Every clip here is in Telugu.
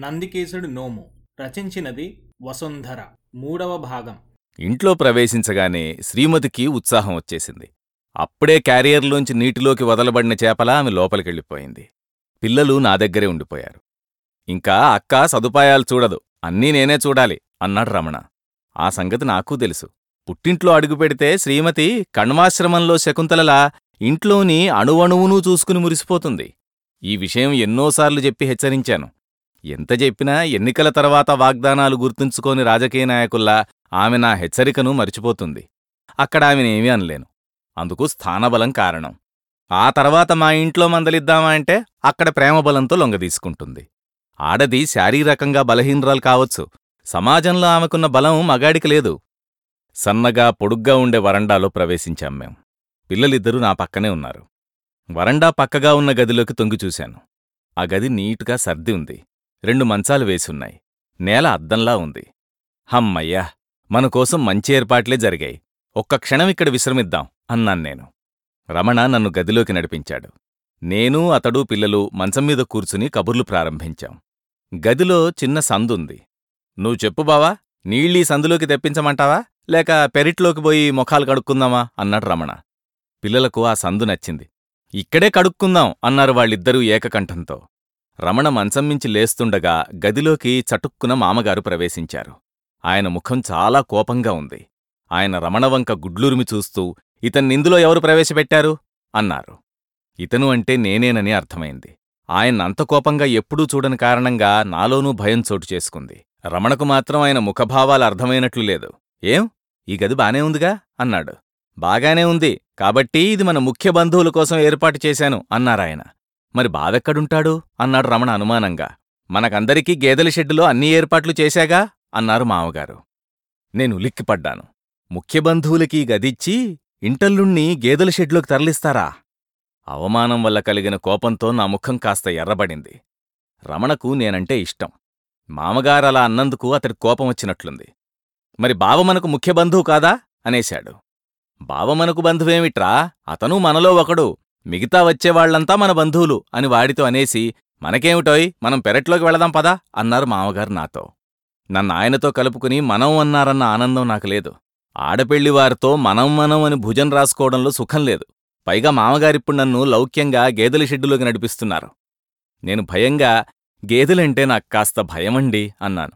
నందికేశుడు నోము రచించినది వసుంధర మూడవ భాగం. ఇంట్లో ప్రవేశించగానే శ్రీమతికి ఉత్సాహం వచ్చేసింది. అప్పుడే క్యారియర్లోంచి నీటిలోకి వదలబడిన చేపలా ఆమె లోపలికెళ్ళిపోయింది. పిల్లలు నా దగ్గరే ఉండిపోయారు. ఇంకా అక్క సదుపాయాలు చూడదు అన్నీ నేనే చూడాలి అన్నాడు రమణ. ఆ సంగతి నాకూ తెలుసు. పుట్టింట్లో అడుగుపెడితే శ్రీమతి కణ్వాశ్రమంలో శకుంతలలా ఇంట్లోని అణువణువునూ చూసుకుని మురిసిపోతుంది. ఈ విషయం ఎన్నోసార్లు చెప్పి హెచ్చరించాను. ఎంత చెప్పినా ఎన్నికల తర్వాత వాగ్దానాలు గుర్తుంచుకోని రాజకీయ నాయకుల్లా ఆమె నా హెచ్చరికను మరిచిపోతుంది. అక్కడ ఆమెనేమీ అనలేను. అందుకు స్థానబలం కారణం. ఆ తర్వాత మా ఇంట్లో మందలిద్దామా అంటే అక్కడ ప్రేమబలంతో లొంగదీసుకుంటుంది ఆడది శారీరకంగా బలహీనరాలు కావచ్చు. సమాజంలో ఆమెకున్న బలం మగాడికి లేదు. సన్నగా పొడుగ్గా ఉండే వరండాలో ప్రవేశించాం మేం. పిల్లలిద్దరూ నా పక్కనే ఉన్నారు. వరండా పక్కగా ఉన్న గదిలోకి తొంగిచూశాను ఆ గది నీటుగా సర్ది ఉంది. రెండు మంచాలు వేసున్నాయి. నేల అద్దంలా ఉంది. హమ్మయ్యా! మనకోసం మంచి ఏర్పాట్లే జరిగాయి. ఒక్క క్షణం ఇక్కడ విశ్రమిద్దాం అన్నాను నేను. రమణ నన్ను గదిలోకి నడిపించాడు. నేనూ అతడు పిల్లలు మంచం మీద కూర్చుని కబుర్లు ప్రారంభించాం. గదిలో చిన్న సందుంది. నువ్వు చెప్పు బావా నీళ్ళీ సందులోకి తెప్పించమంటావా? లేక పెరిట్లోకి పోయి ముఖాలు కడుక్కుందామా? అన్నాడు రమణ. పిల్లలకు ఆ సందు నచ్చింది. ఇక్కడే కడుక్కుందాం అన్నారు వాళ్ళిద్దరూ ఏకకంఠంతో. రమణ మంచంమించి లేస్తుండగా గదిలోకి చటుక్కున మామగారు ప్రవేశించారు. ఆయన ముఖం చాలా కోపంగా ఉంది. ఆయన రమణవంక గుడ్లూరిమి చూస్తూ ఇతన్నిందులో ఎవరు ప్రవేశపెట్టారు? అన్నారు. ఇతను అంటే నేనేనని అర్థమైంది. ఆయన అంత కోపంగా ఎప్పుడూ చూడని కారణంగా నాలోనూ భయం చోటు చేసుకుంది. రమణకు మాత్రం ఆయన ముఖభావాలు అర్థమైనట్లు లేదు. ఏం? ఈ గది బానే ఉందిగా? అన్నాడు. బాగానే ఉంది. కాబట్టి ఇది మన ముఖ్య బంధువుల కోసం ఏర్పాటు చేశాను అన్నారాయన. మరి బావెక్కడుంటాడు? అన్నాడు రమణ అనుమానంగా. మనకందరికీ గేదెల షెడ్డులో అన్ని ఏర్పాట్లు చేశాగా? అన్నారు మామగారు. నేను ఉలిక్కిపడ్డాను. ముఖ్యబంధువులకి గదిచ్చి ఇంటల్లుణ్ణి గేదెల షెడ్లోకి తరలిస్తారా? అవమానం వల్ల కలిగిన కోపంతో నా ముఖం కాస్త ఎర్రబడింది. రమణకు నేనంటే ఇష్టం. మామగారలా అన్నందుకు అతడి కోపం వచ్చినట్లుంది. మరి బావ మనకు ముఖ్య బంధువు కాదా? అనేశాడు. బావ మనకు బంధువేమిట్రా? అతను మనలో ఒకడు. మిగతా వచ్చేవాళ్ళంతా మన బంధువులు అని వాడితో అనేసి మనకేమిటోయ్ మనం పెరట్లోకి వెళదాం పదా అన్నారు మామగారు నాతో. నన్ను ఆయనతో కలుపుకుని మనం అన్నారన్న ఆనందం నాకు లేదు. ఆడపెళ్ళివారితో మనం మనం అని భుజం రాసుకోవడంలో సుఖం లేదు. పైగా మామగారిప్పుడు నన్ను లౌక్యంగా గేదెల షెడ్డులోకి నడిపిస్తున్నారు. నేను భయంగా గేదెలంటే నాకు కాస్త భయమండి అన్నాను.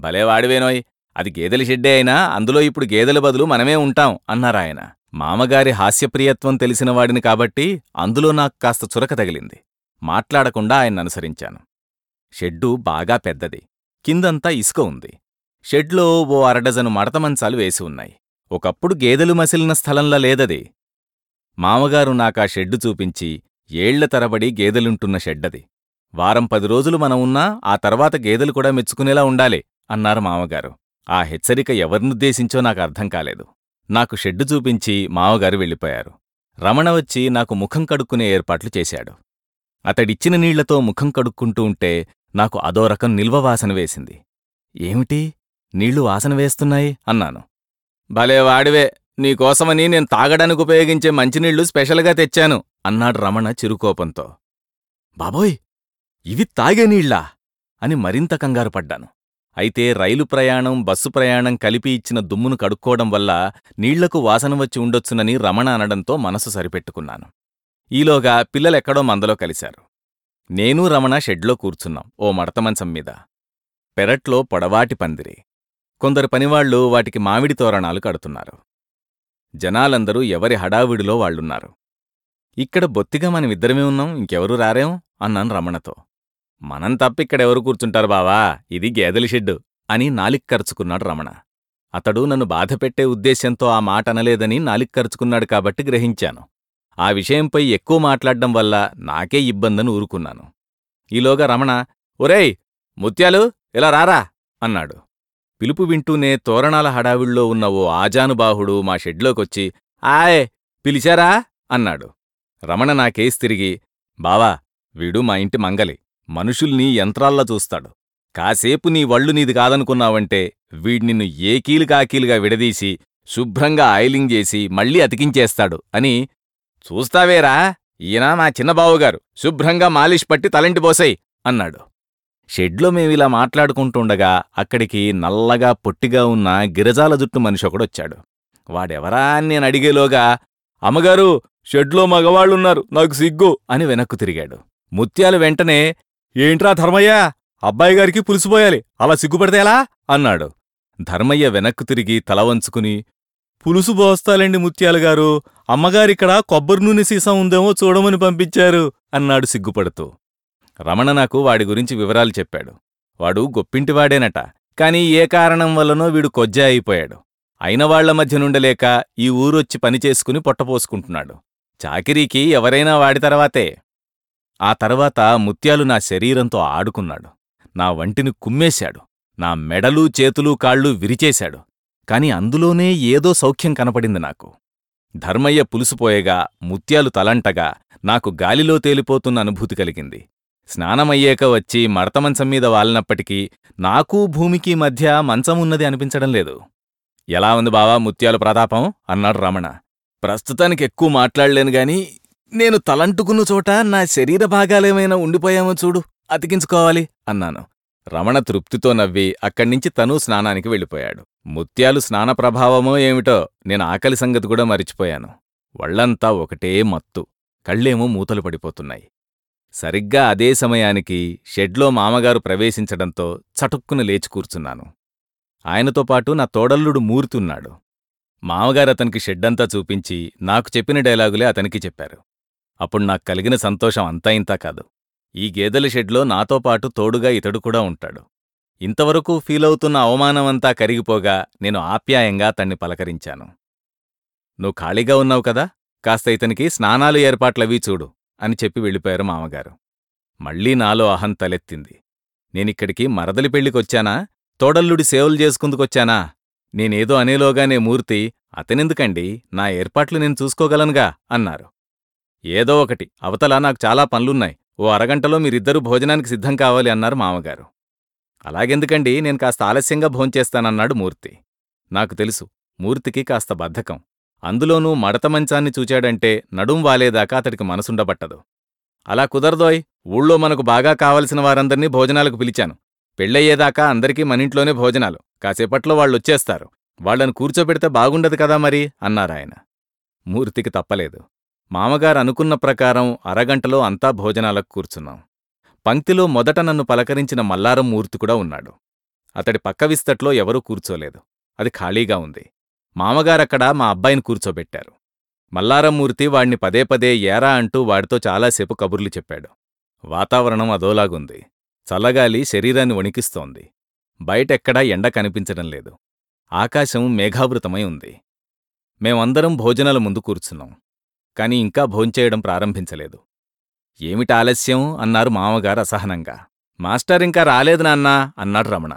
భలేవాడివేనోయ్ అది గేదెల షెడ్డే అయినా అందులో ఇప్పుడు గేదెల బదులు మనమే ఉంటాం అన్నారాయన మామగారి హాస్యప్రియత్వం తెలిసినవాడిని కాబట్టి అందులో నాకు కాస్త చురక తగిలింది. మాట్లాడకుండా ఆయన్ననుసరించాను. షెడ్డు బాగా పెద్దది. కిందంతా ఇసుక ఉంది. షెడ్లో ఓ అరడజను మడతమంచాలు వేసి ఉన్నాయి. ఒకప్పుడు గేదెలు మసిలిన స్థలంలా లేదది. మామగారు నాకా షెడ్డు చూపించి ఏళ్ళ తరబడి గేదెలుంటున్న షెడ్డది. వారం పది రోజులు మనం ఉన్నా ఆ తర్వాత గేదెలు కూడా మెచ్చుకునేలా ఉండాలి అన్నారు మామగారు. ఆ హెచ్చరిక ఎవరినుద్దేశించో నాకు అర్థం కాలేదు. నాకు షెడ్డు చూపించి మావగారు వెళ్ళిపోయారు. రమణ వచ్చి నాకు ముఖం కడుక్కునే ఏర్పాట్లు చేశాడు. అతడిచ్చిన నీళ్ళతో ముఖం కడుక్కుంటూ ఉంటే నాకు అదో రకం నిల్వవాసన వేసింది. ఏమిటి? నీళ్ళు వాసన వేస్తున్నాయి? అన్నాను. భలే వాడివే! నీకోసమని నేను తాగడానికి ఉపయోగించే మంచినీళ్ళు స్పెషల్గా తెచ్చాను! అన్నాడు రమణ చిరుకోపంతో. బాబోయ్! ఇవి తాగే నీళ్ళా? అని మరింత కంగారు పడ్డాను అయితే రైలు ప్రయాణం బస్సు ప్రయాణం కలిపి ఇచ్చిన దుమ్మును కడుక్కోవడం వల్ల నీళ్ళకు వాసన వచ్చి ఉండొచ్చునని రమణ అనడంతో మనసు సరిపెట్టుకున్నాను. ఈలోగా పిల్లలెక్కడో మందలో కలిశారు. నేనూ రమణ షెడ్లో కూర్చున్నాం ఓ మడతమంచం మీద. పెరట్లో పొడవాటి పందిరి. కొందరు పనివాళ్ళు వాటికి మామిడి తోరణాలు కడుతున్నారు. జనాలందరూ ఎవరి హడావిడిలో వాళ్ళున్నారు. ఇక్కడ బొత్తిగా మనమిద్దరమే ఉన్నాం ఇంకెవరూ రారేం? అన్నాను రమణతో. మనం తప్పిక్కడెవరు కూర్చుంటారు బావా? ఇది గేదెల షెడ్డు అని నాలిక్కరుచుకున్నాడు రమణ. అతడు నన్ను బాధపెట్టే ఉద్దేశ్యంతో ఆ మాట అనలేదని నాలిక్కరుచుకున్నాడు కాబట్టి గ్రహించాను. ఆ విషయంపై ఎక్కువ మాట్లాడ్డం వల్ల నాకే ఇబ్బందని ఊరుకున్నాను. ఈలోగా రమణ ఒరేయ్ ముత్యాలు ఇలా రారా? అన్నాడు. పిలుపు వింటూనే తోరణాల హడావిళ్ళో ఉన్న ఓ ఆజానుబాహుడు మా షెడ్లోకొచ్చి ఆయ్ పిలిచారా? అన్నాడు. రమణ నాకేసి తిరిగి బావా వీడు మా ఇంటి మంగలి. మనుషుల్ని యంత్రాల్లా చూస్తాడు. కాసేపు నీ వళ్ళు నీది కాదనుకున్నావంటే వీడ్నిన్ను ఏకీలుకాకీలుగా విడదీసి శుభ్రంగా ఆయిలింగ్ చేసి మళ్ళీ అతికించేస్తాడు అని చూస్తావేరా? ఈయన నా చిన్నబావుగారు శుభ్రంగా మాలిష్ పట్టి తలంటి పోసాయి అన్నాడు. షెడ్లో మేమిలా మాట్లాడుకుంటుండగా అక్కడికి నల్లగా పొట్టిగా ఉన్న గిరజాల జుట్టు మనిషి ఒకడొచ్చాడు వాడెవరా అని నేను అడిగేలోగా అమ్మగారు షెడ్లో మగవాళ్ళున్నారు నాకు సిగ్గు అని వెనక్కు తిరిగాడు. ముత్యాలు వెంటనే ఏంట్రా ధర్మయ్య? అబ్బాయి గారికి అలా సిగ్గుపడితే ఎలా? అన్నాడు. ధర్మయ్య వెనక్కు తిరిగి తల వంచుకుని పులుసు బోస్తాలండి ముత్యాలుగారు అమ్మగారిక్కడ కొబ్బరి నూనె సీసా ఉందేమో చూడమని పంపించారు అన్నాడు సిగ్గుపడుతూ. రమణ నాకు వాడి గురించి వివరాలు చెప్పాడు. వాడు గొప్పింటివాడేనట. కాని ఏ కారణం వల్లనో వీడు కొజ్జా అయిపోయాడు. అయిన వాళ్ళ మధ్య నుండలేక ఈ ఊరొచ్చి పనిచేసుకుని పొట్టపోసుకుంటున్నాడు చాకిరీకి ఎవరైనా వాడి తర్వాతే. ఆ తర్వాత ముత్యాలు నా శరీరంతో ఆడుకున్నాడు. నా వంటిని కుమ్మేశాడు. నా మెడలు చేతులు కాళ్ళు విరిచేశాడు. కాని అందులోనే ఏదో సౌఖ్యం కనపడింది నాకు. ధర్మయ్య పులుసుపోయగా ముత్యాలు తలంటగా నాకు గాలిలో తేలిపోతున్న అనుభూతి కలిగింది. స్నానమయ్యాక వచ్చి మడతమంచం మీద వాలినప్పటికీ నాకూ భూమికి మధ్య మంచమున్నది అనిపించడం లేదు. ఎలా ఉంది బావా ముత్యాలు ప్రతాపం? అన్నాడు రమణ. ప్రస్తుతానికి ఎక్కువ మాట్లాడలేను గాని నేను తలంటుకున్న చోట నా శరీర భాగాలేమైనా ఉండిపోయామో చూడు అతికించుకోవాలి అన్నాను. రమణ తృప్తితో నవ్వి అక్కడ్నించి తనూ స్నానానికి వెళ్ళిపోయాడు. ముత్యాలు స్నాన ప్రభావమో ఏమిటో నేను ఆకలి సంగతి కూడా మరిచిపోయాను. వళ్ళంతా ఒకటే మత్తు కళ్ళేమో మూతలు పడిపోతున్నాయి. సరిగ్గా అదే సమయానికి షెడ్లో మామగారు ప్రవేశించడంతో చటుక్కున లేచి కూర్చున్నాను. ఆయనతో పాటు నా తోడల్లుడు మూరుతున్నాడు మామగారు అతనికి షెడ్డంతా చూపించి నాకు చెప్పిన డైలాగులే అతనికి చెప్పారు. అప్పుడు నాకు కలిగిన సంతోషం అంతా ఇంతా కాదు. ఈ గేదెల షెడ్లో నాతో పాటు తోడుగా ఇతడు కూడా ఉంటాడు. ఇంతవరకు ఫీలవుతున్న అవమానమంతా కరిగిపోగా నేను ఆప్యాయంగా అతన్ని పలకరించాను. నువ్వు ఖాళీగా ఉన్నావు కదా కాస్త ఇతనికి స్నానాలు ఏర్పాట్లవీ చూడు అని చెప్పి వెళ్ళిపోయారు మామగారు. మళ్ళీ నాలో అహం తలెత్తింది. నేనిక్కడికి మరదలి పెళ్ళికొచ్చానా తోడల్లుడి సేవలు చేసుకుందుకొచ్చానా? నేనేదో అనేలోగానే మూర్తి అతనెందుకండి? నా ఏర్పాట్లు నేను చూసుకోగలనుగా అన్నారు. ఏదో ఒకటి. అవతల నాకు చాలా పనులున్నాయి. ఓ అరగంటలో మీరిద్దరూ భోజనానికి సిద్ధం కావాలి అన్నారు మామగారు. అలాగెందుకండి? నేను కాస్త ఆలస్యంగా భోంచేస్తానన్నాడు మూర్తి. నాకు తెలుసు. మూర్తికి కాస్త బద్ధకం. అందులోనూ మడత మంచాన్ని చూచాడంటే నడుం వాలేదాకా అతడికి మనసుండబట్టదు. అలా కుదరదోయ్. ఊళ్ళో మనకు బాగా కావలసిన వారందర్నీ భోజనాలకు పిలిచాను. పెళ్ళయ్యేదాకా అందరికీ మనింట్లోనే భోజనాలు. కాసేపట్లో వాళ్ళొచ్చేస్తారు. వాళ్ళను కూర్చోబెడితే బాగుండదు కదా మరి? అన్నారాయన. మూర్తికి తప్పలేదు. మామగారు అనుకున్న ప్రకారం అరగంటలో అంతా భోజనాలకు కూర్చున్నాం. పంక్తిలో మొదట నన్ను పలకరించిన మల్లారం మూర్తి కూడా ఉన్నాడు. అతడి పక్క విస్తట్లో ఎవరూ కూర్చోలేదు. అది ఖాళీగా ఉంది. మామగారక్కడ మా అబ్బాయిని కూర్చోబెట్టారు. మల్లారంమూర్తి వాణ్ణి పదే పదే ఏరా అంటూ వాడితో చాలాసేపు కబుర్లు చెప్పాడు. వాతావరణం అదోలాగుంది. చల్లగాలి శరీరాన్ని వణికిస్తోంది. బయటెక్కడా ఎండ కనిపించడం లేదు. ఆకాశం మేఘావృతమై ఉంది. మేమందరం భోజనాల ముందు కూర్చున్నాం. కాని ఇంకా భోంచేయడం ప్రారంభించలేదు. ఏమిటి ఆలస్యం? అన్నారు మామగారు అసహనంగా. మాస్టర్ ఇంకా రాలేదు నాన్నా అన్నాడు రమణ.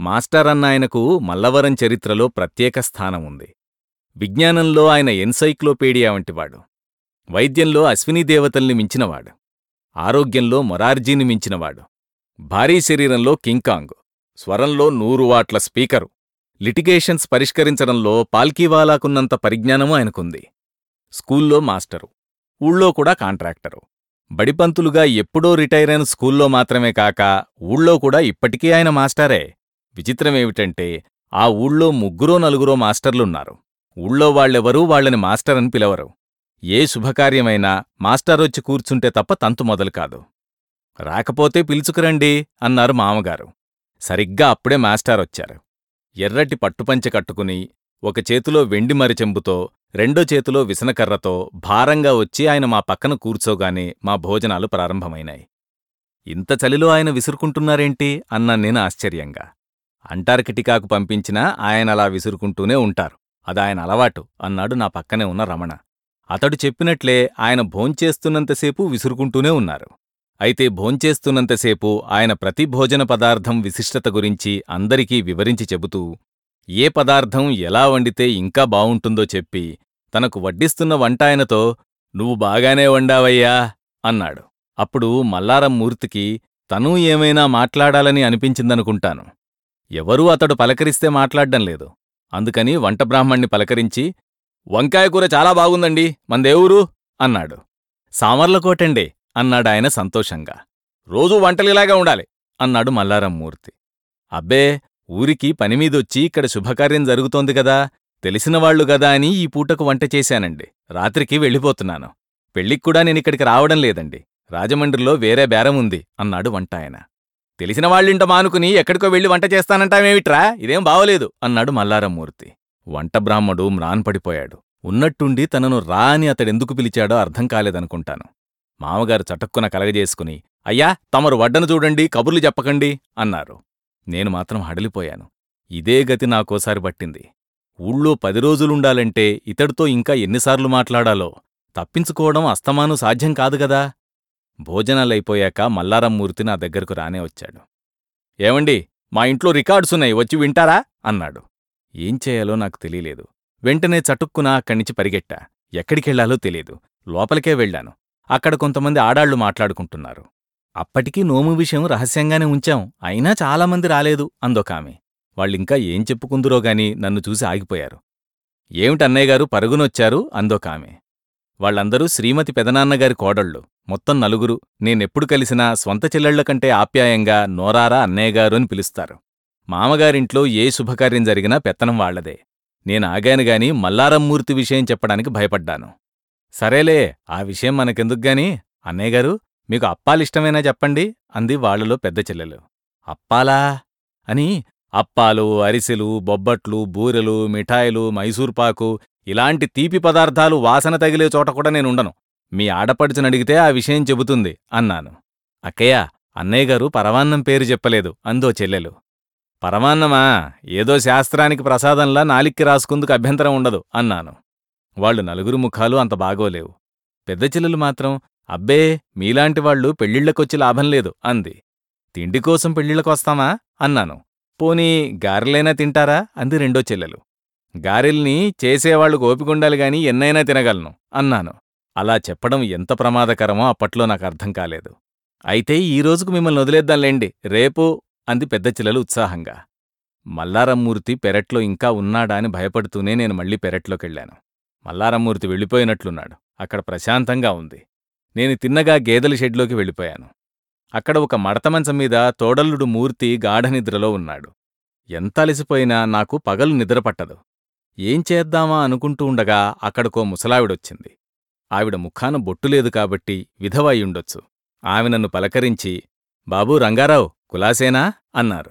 మాస్టర్ అన్న ఆయనకు మల్లవరం చరిత్రలో ప్రత్యేక స్థానం ఉంది. విజ్ఞానంలో ఆయన ఎన్సైక్లోపీడియా వంటివాడు. వైద్యంలో అశ్వినీ దేవతల్ని మించినవాడు. ఆరోగ్యంలో మొరార్జీని మించినవాడు. భారీ శరీరంలో కింకాంగ్ స్వరంలో నూరు వాట్ల స్పీకరు. లిటిగేషన్స్ పరిష్కరించడంలో పాల్కీవాలాకున్నంత పరిజ్ఞానమూ ఆయనకుంది. స్కూల్లో మాస్టరు. ఊళ్ళో కూడా కాంట్రాక్టరు. బడిపంతులుగా ఎప్పుడో రిటైరైన స్కూల్లో మాత్రమే కాక ఊళ్ళో కూడా ఇప్పటికీ ఆయన మాస్టరే. విచిత్రమేమిటంటే ఆ ఊళ్ళో ముగ్గురో నలుగురో మాస్టర్లున్నారు. ఊళ్ళో వాళ్ళెవరూ వాళ్ళని మాస్టర్ అని పిలవరు. ఏ శుభకార్యమైనా మాస్టరొచ్చి కూర్చుంటే తప్ప తంతు మొదలు కాదు. రాకపోతే పిలుచుకురండి అన్నారు మామగారు. సరిగ్గా అప్పుడే మాస్టారొచ్చారు. ఎర్రటి పట్టుపంచె కట్టుకుని ఒక చేతిలో వెండి మరిచెంబుతో రెండో చేతిలో విసనకర్రతో భారంగా వచ్చి ఆయన మా పక్కన కూర్చోగానే మా భోజనాలు ప్రారంభమైనాయి. ఇంత చలిలో ఆయన విసురుకుంటున్నారేంటి? అన్నా నేను ఆశ్చర్యంగా. అంటార్కిటికాకు పంపించినా ఆయన అలా విసురుకుంటూనే ఉంటారు. అదాయన అలవాటు అన్నాడు నా పక్కనే ఉన్న రమణ. అతడు చెప్పినట్లే ఆయన భోంచేస్తున్నంతసేపు విసురుకుంటూనే ఉన్నారు. అయితే భోంచేస్తున్నంతసేపు ఆయన ప్రతి భోజన పదార్థం విశిష్టత గురించి అందరికీ వివరించి చెబుతూ ఏ పదార్థం ఎలా వండితే ఇంకా బావుంటుందో చెప్పి తనకు వడ్డిస్తున్న వంటాయనతో నువ్వు బాగానే వండావయ్యా అన్నాడు. అప్పుడు మల్లారం మూర్తికి తనూ ఏమైనా మాట్లాడాలని అనిపించిందనుకుంటాను. ఎవరూ అతడు పలకరిస్తే మాట్లాడ్డం లేదు. అందుకని వంట బ్రాహ్మణ్ణి పలకరించి వంకాయ కూర చాలా బాగుందండి. మందేవూరు అన్నాడు. సామర్లకోటండే అన్నాడాయన సంతోషంగా. రోజూ వంటలిలాగా ఉండాలి అన్నాడు మల్లారమ్మూర్తి అబ్బే ఊరికి పనిమీదొచ్చి ఇక్కడ శుభకార్యం జరుగుతోంది గదా తెలిసినవాళ్ళు గదా అని ఈ పూటకు వంట చేశానండి. రాత్రికి వెళ్ళిపోతున్నాను. పెళ్ళిక్కూడా నేనిక్కడికి రావడం లేదండి. రాజమండ్రిలో వేరే బేరం ఉంది అన్నాడు వంటాయన. తెలిసిన వాళ్ళింట మానుకుని ఎక్కడికో వెళ్ళి వంట చేస్తానంటామేమిట్రా ఇదేం బావలేదు అన్నాడు మల్లారమ్మూర్తి వంట బ్రాహ్మడు మ్రాన్పడిపోయాడు ఉన్నట్టుండి తనను రా అని అతడెందుకు పిలిచాడో అర్థం కాలేదనుకుంటాను. మామగారు చటక్కున కలగజేసుకుని అయ్యా తమరు వడ్డను చూడండి కబుర్లు చెప్పకండి అన్నారు. నేను మాత్రం హడలిపోయాను. ఇదే గతి నాకోసారి పట్టింది. ఊళ్ళో పది రోజులుండాలంటే ఇతడితో ఇంకా ఎన్నిసార్లు మాట్లాడాలో? తప్పించుకోవడం అస్తమాను సాధ్యం కాదు గదా భోజనాలైపోయాక మల్లారమ్మూర్తి నా దగ్గరకు రానే వచ్చాడు. ఏవండి మా ఇంట్లో రికార్డ్సున్నాయి వచ్చి వింటారా? అన్నాడు. ఏం చేయాలో నాకు తెలియలేదు. వెంటనే చటుక్కున అక్కడ్నించి పరిగెట్టా. ఎక్కడికెళ్ళాలో తెలియదు లోపలికే వెళ్ళాను. అక్కడ కొంతమంది ఆడాళ్ళు మాట్లాడుకుంటున్నారు. అప్పటికీ నోము విషయం రహస్యంగానే ఉంచాం. అయినా చాలామంది రాలేదు అందొకామె. వాళ్ళింకా ఏం చెప్పుకుందురో గాని నన్ను చూసి ఆగిపోయారు. ఏమిటన్నయ్యగారు పరుగునొచ్చారు? అందొకామె. వాళ్ళందరూ శ్రీమతి పెదనాన్నగారి కోడళ్ళు. మొత్తం నలుగురు. నేనెప్పుడు కలిసినా స్వంత చెల్లెళ్ళ కంటే ఆప్యాయంగా నోరారా అన్నయ్యగారు అని పిలుస్తారు. మామగారింట్లో ఏ శుభకార్యం జరిగినా పెత్తనం వాళ్ళదే నేను ఆగానుగాని మల్లారమ్మూర్తి విషయం చెప్పడానికి భయపడ్డాను. సరేలే ఆ విషయం మనకెందుకుగాని అన్నయ్యగారు మీకు అప్పాలిష్టమేనా చెప్పండి? అంది వాళ్ళలో పెద్ద చెల్లెలు. అప్పాలా? అని అప్పాలు అరిసెలు బొబ్బట్లు బూరెలు మిఠాయిలు మైసూర్పాకు ఇలాంటి తీపి పదార్థాలు వాసన తగిలే చోట కూడా నేనుండను మీ ఆడపడుచునడిగితే ఆ విషయం చెబుతుంది అన్నాను. అక్కయ్య అన్నయ్యగారు పరమాన్నం పేరు చెప్పలేదు అందో చెల్లెలు. పరమాన్నమా? ఏదో శాస్త్రానికి ప్రసాదంలా నాలిక్కి రాసుకుందుకు అభ్యంతరం ఉండదు అన్నాను. వాళ్ళు నలుగురు ముఖాలు అంత బాగోలేవు. పెద్ద చెల్లెలు మాత్రం అబ్బే మీలాంటి వాళ్ళు పెళ్ళిళ్ళకొచ్చి లాభం లేదు అంది. తిండికోసం పెళ్ళిళ్ళకొస్తామా? అన్నాను. పోనీ గారెలైనా తింటారా? అంది రెండో చెల్లెలు. గారెల్ని చేసేవాళ్ళు ఓపికొండాలి గాని ఎన్నైనా తినగలను అన్నాను. అలా చెప్పడం ఎంత ప్రమాదకరమో అప్పట్లో నాకు అర్థం కాలేదు. అయితే ఈ రోజుకు మిమ్మల్ని వదిలేద్దాంలేండి రేపు అంది పెద్ద చెల్లెలు ఉత్సాహంగా. మల్లారమ్మూర్తి పెరట్లో ఇంకా ఉన్నాడా అని భయపడుతూనే నేను మళ్ళీ పెరట్లోకెళ్ళాను. మల్లారమ్మూర్తి వెళ్ళిపోయినట్లున్నాడు. అక్కడ ప్రశాంతంగా ఉంది. నేను తిన్నగా గేదెల షెడ్లోకి వెళ్ళిపోయాను. అక్కడ ఒక మడతమంచం మీద తోడల్లుడు మూర్తి గాఢనిద్రలో ఉన్నాడు. ఎంత అలసిపోయినా నాకు పగలు నిద్రపట్టదు ఏం చేద్దామా అనుకుంటూ ఉండగా అక్కడికో ముసలావిడొచ్చింది. ఆవిడ ముఖాన బొట్టులేదు కాబట్టి విధవ అయ్యుండొచ్చు ఆమె నన్ను పలకరించి బాబూ రంగారావు కులాసేనా? అన్నారు.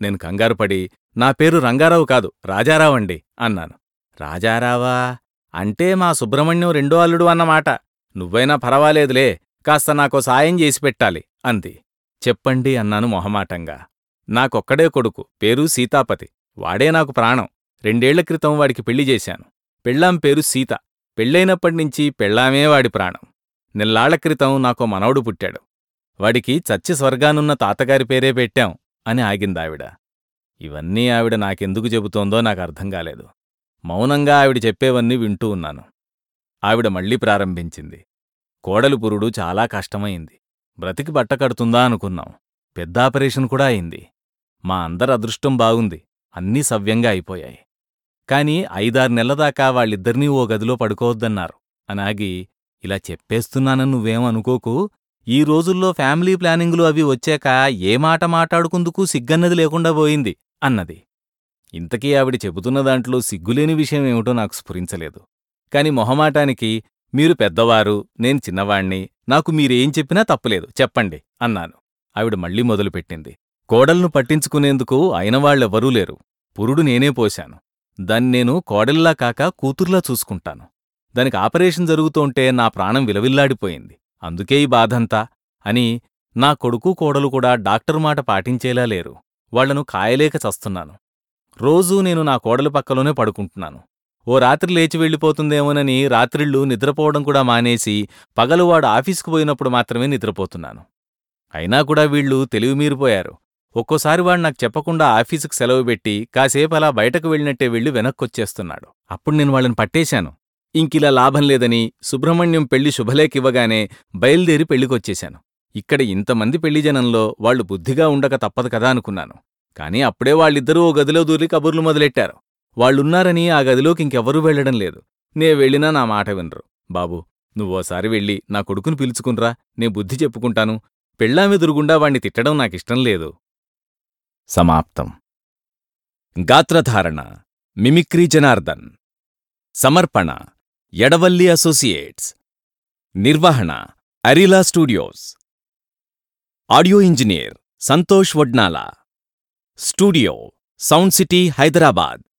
నేను కంగారుపడి నా పేరు రంగారావు కాదు రాజారావండి అన్నాను. రాజారావా? అంటే మా సుబ్రహ్మణ్యం రెండో అల్లుడు అన్నమాట. నువ్వైనా పరవాలేదులే కాస్త నాకో సాయం చేసి పెట్టాలి అంది. చెప్పండి అన్నాను మొహమాటంగా. నాకొక్కడే కొడుకు పేరు సీతాపతి. వాడే నాకు ప్రాణం. రెండేళ్ళ క్రితం వాడికి పెళ్ళి చేశాను. పెళ్ళాం పేరు సీత. పెళ్ళైనప్పటినుంచి పెళ్ళామే వాడి ప్రాణం. నెల్లాళ్ళ క్రితం నాకో మనవడు పుట్టాడు. వాడికి చచ్చి స్వర్గానున్న తాతగారి పేరే పెట్టాం అని ఆగిందావిడ. ఇవన్నీ ఆవిడ నాకెందుకు చెబుతోందో నాకు అర్థం కాలేదు. మౌనంగా ఆవిడ చెప్పేవన్నీ వింటూ ఉన్నాను. ఆవిడ మళ్ళీ ప్రారంభించింది. కోడలు పురుడు చాలా కష్టమైంది. బ్రతికి బట్టకడుతుందా అనుకున్నాం. పెద్ద ఆపరేషన్ కూడా అయింది. మా అందరి అదృష్టం బాగుంది. అన్నీ సవ్యంగా అయిపోయాయి. కాని ఐదారు నెలల దాకా వాళ్ళిద్దరినీ ఓ గదిలో పడుకోవద్దన్నారు. అనాగి ఇలా చెప్పేస్తున్నానని నువ్వేం అనుకోకు. ఈ రోజుల్లో ఫ్యామిలీ ప్లానింగులు అవి వచ్చాక ఏ మాట మాట్లాడుకుందుకు సిగ్గన్నది లేకుండా పోయింది అన్నది. ఇంతకీ ఆవిడ చెబుతున్న దాంట్లో సిగ్గులేని విషయం ఏమిటో నాకు స్ఫురించలేదు. కాని మొహమాటానికి మీరు పెద్దవారు నేను చిన్నవాణ్ణి నాకు మీరేం చెప్పినా తప్పులేదు చెప్పండి అన్నాను. ఆవిడ మళ్ళీ మొదలుపెట్టింది. కోడల్ను పట్టించుకునేందుకు అయినవాళ్ళెవరూ లేరు. పురుడు నేనే పోశాను. దాన్ని నేను కోడల్లా కాక కూతుర్లా చూసుకుంటాను. దానికి ఆపరేషన్ జరుగుతోంటే నా ప్రాణం విలవిల్లాడిపోయింది. అందుకే ఈ బాధంతా అని నా కొడుకు కోడలు కూడా డాక్టర్ మాట పాటించేలా లేరు. వాళ్ళను కాయలేక చస్తున్నాను. రోజూ నేను నా కోడలు పక్కలోనే పడుకుంటున్నాను. ఓ రాత్రి లేచి వెళ్ళిపోతుందేమోనని రాత్రిళ్ళు నిద్రపోవడం కూడా మానేసి పగలువాడు ఆఫీసుకు పోయినప్పుడు మాత్రమే నిద్రపోతున్నాను. అయినా కూడా వీళ్ళు తెలివిమీరిపోయారు ఒక్కోసారి వాడు నాకు చెప్పకుండా ఆఫీసుకు సెలవు పెట్టి కాసేపు అలా బయటకు వెళ్ళినట్టే వెళ్ళి వెనక్కొచ్చేస్తున్నాడు. అప్పుడు నేను వాళ్ళని పట్టేశాను. ఇంకిలా లాభం లేదని సుబ్రహ్మణ్యం పెళ్ళి శుభలేకివ్వగానే బయలుదేరి పెళ్ళికొచ్చేశాను. ఇక్కడ ఇంతమంది పెళ్ళి జనంలో వాళ్ళు బుద్ధిగా ఉండక తప్పదు కదా అనుకున్నాను. కాని అప్పుడే వాళ్ళిద్దరూ ఓ గదిలో దూరి కబుర్లు మొదలెట్టారు. వాళ్ళున్నారని ఆ గదిలోకి ఇంకెవ్వరూ వెళ్ళడం లేదు. నే వెళ్ళినా నా మాట వినరు. బాబూ నువ్వోసారి వెళ్ళి నా కొడుకుని పిలుచుకున్రా నే బుద్ధి చెప్పుకుంటాను. పెళ్ళామెదురుగుండా వాణ్ణి తిట్టడం నాకిష్టం లేదు. సమాప్తం. గాత్రధారణ మిమిక్రీ జనార్దన్. సమర్పణ ఎడవల్లి అసోసియేట్స్. నిర్వహణ Arila studios. Audio engineer Santosh Vadnala. Studio sound city Hyderabad.